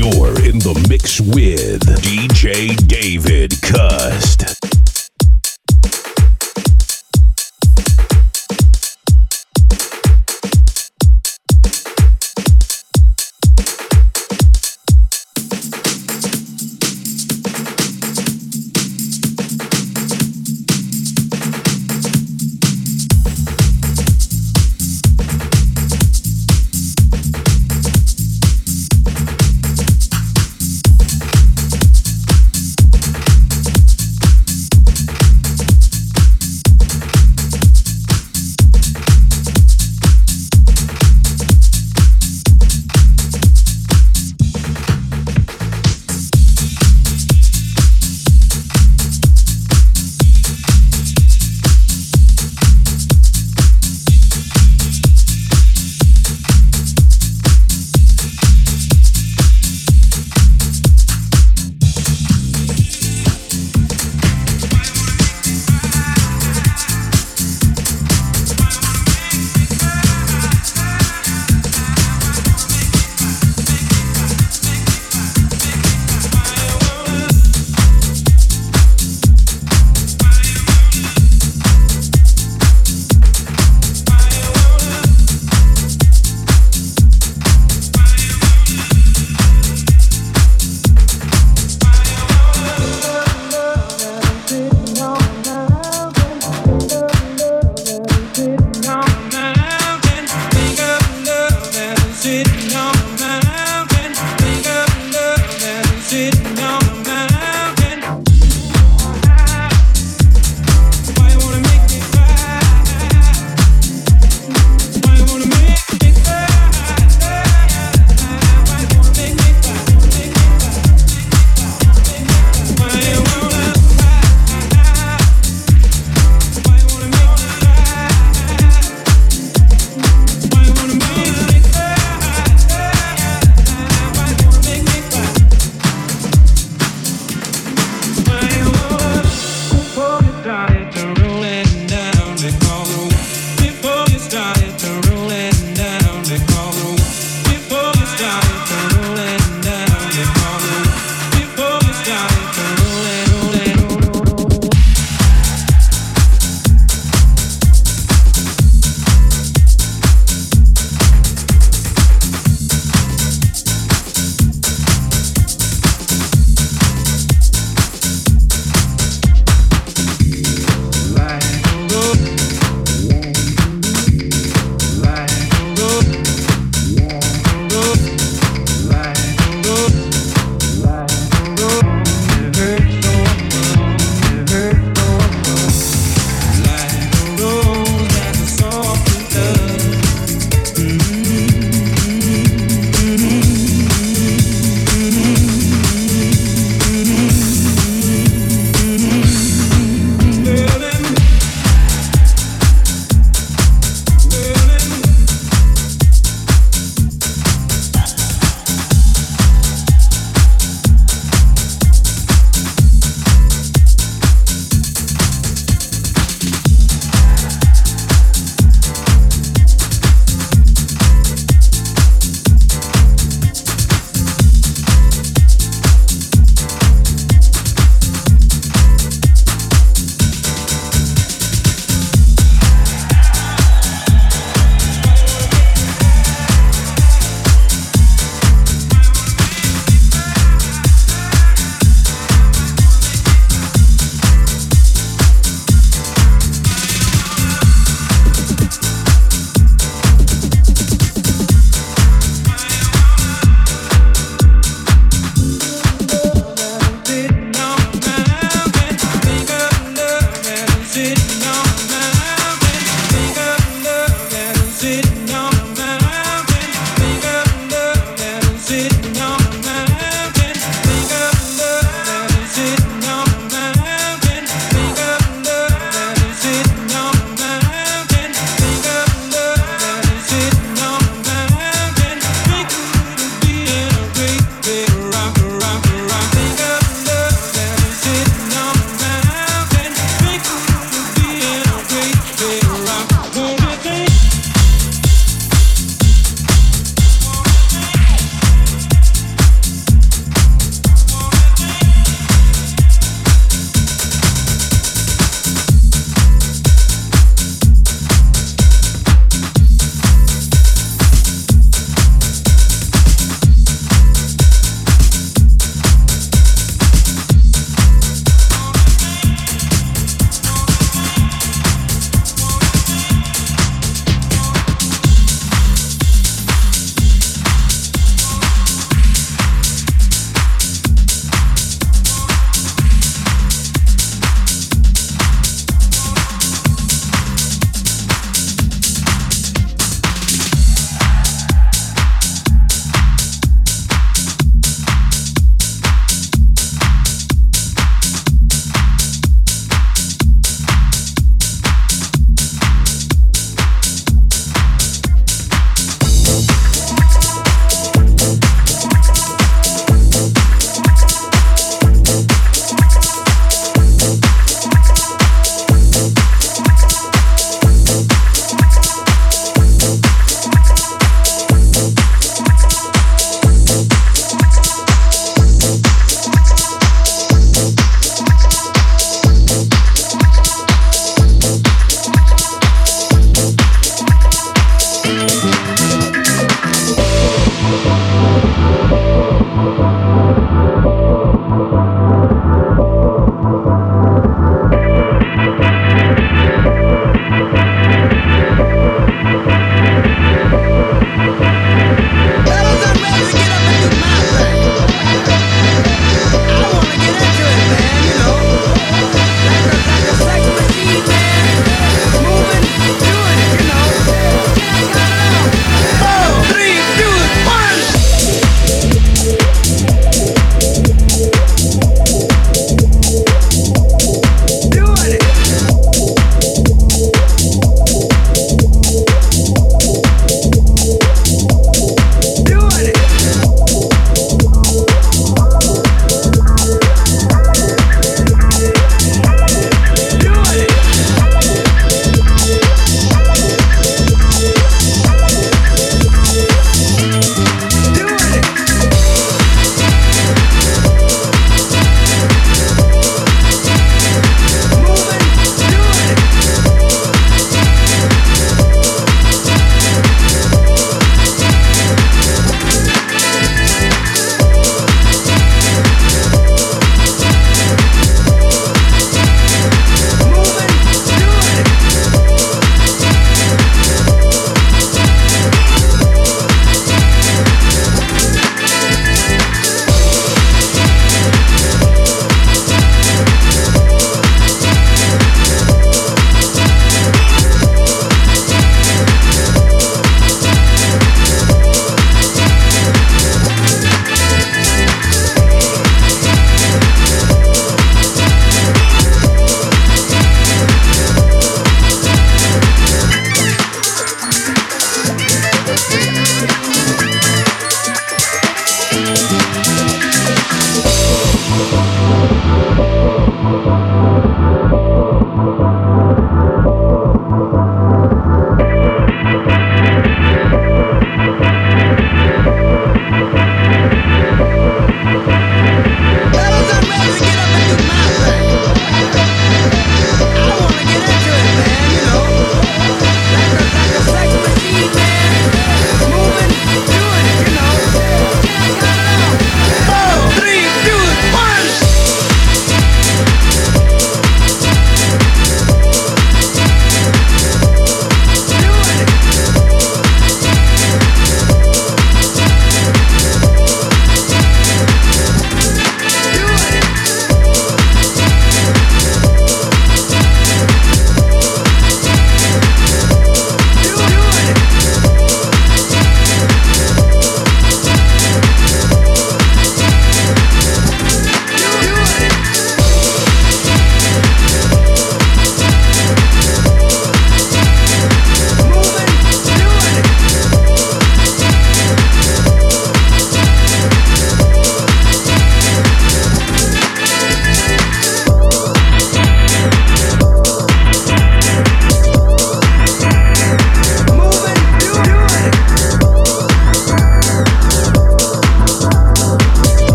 You're in the mix with DJ David Cust.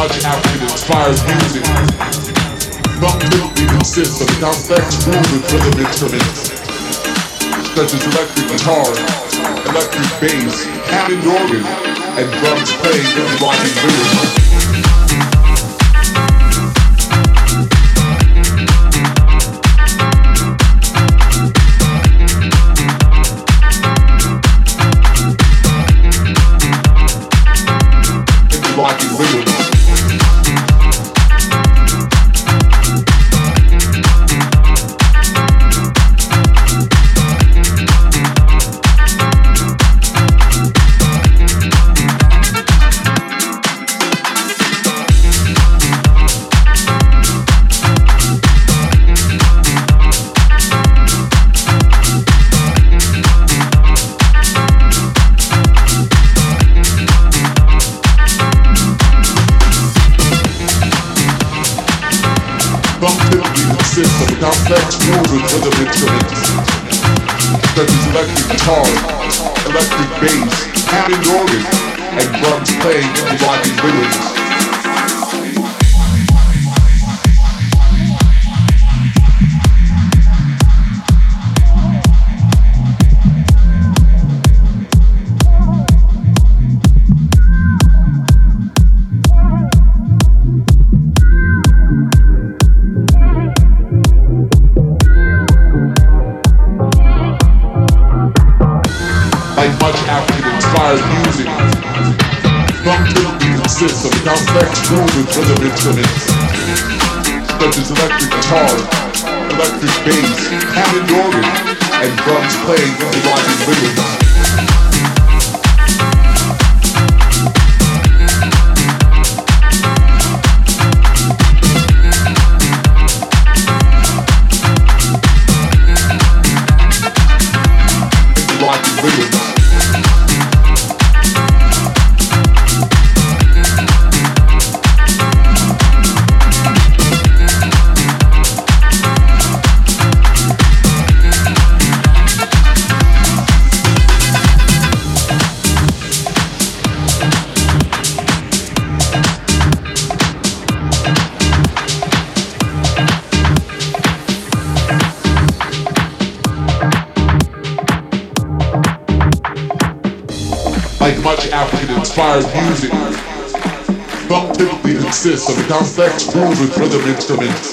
much action inspires music. Not literally consists of complex grooving rhythm instruments such as electric guitar, electric bass, Hammond organ, and drums playing in rhyming lyrics. system complex moving rhythm instruments such as electric guitar, electric bass, Hammond organ, and drums playing interlocking rhythms. A complex groove with rhythm instruments,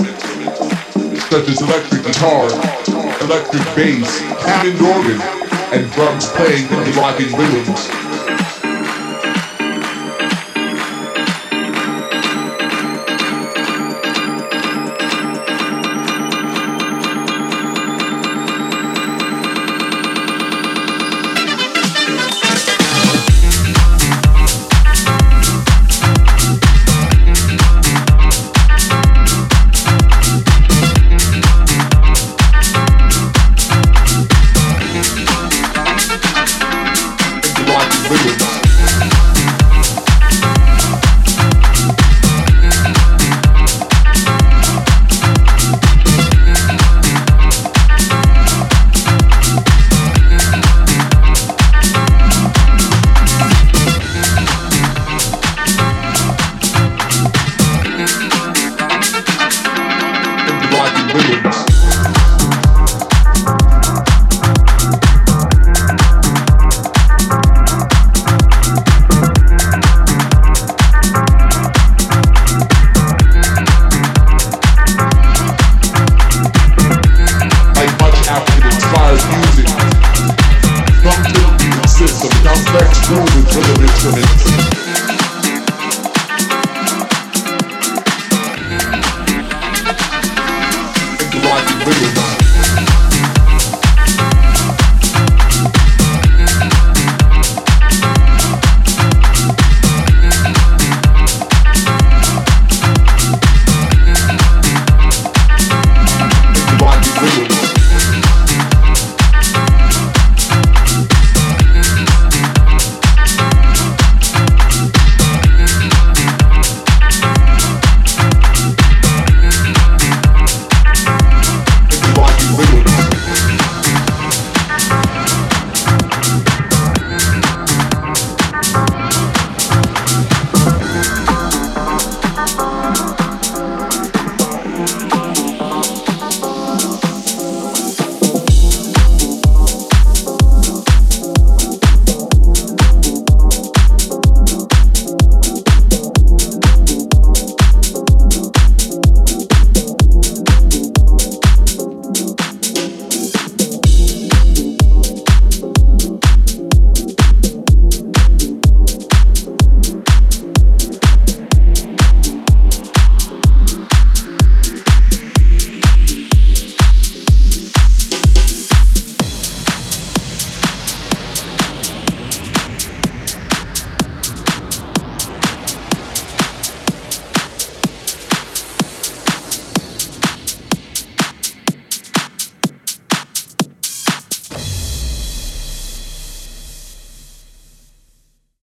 such as electric guitar, electric bass, Hammond organ, and drums playing interlocking rhythms.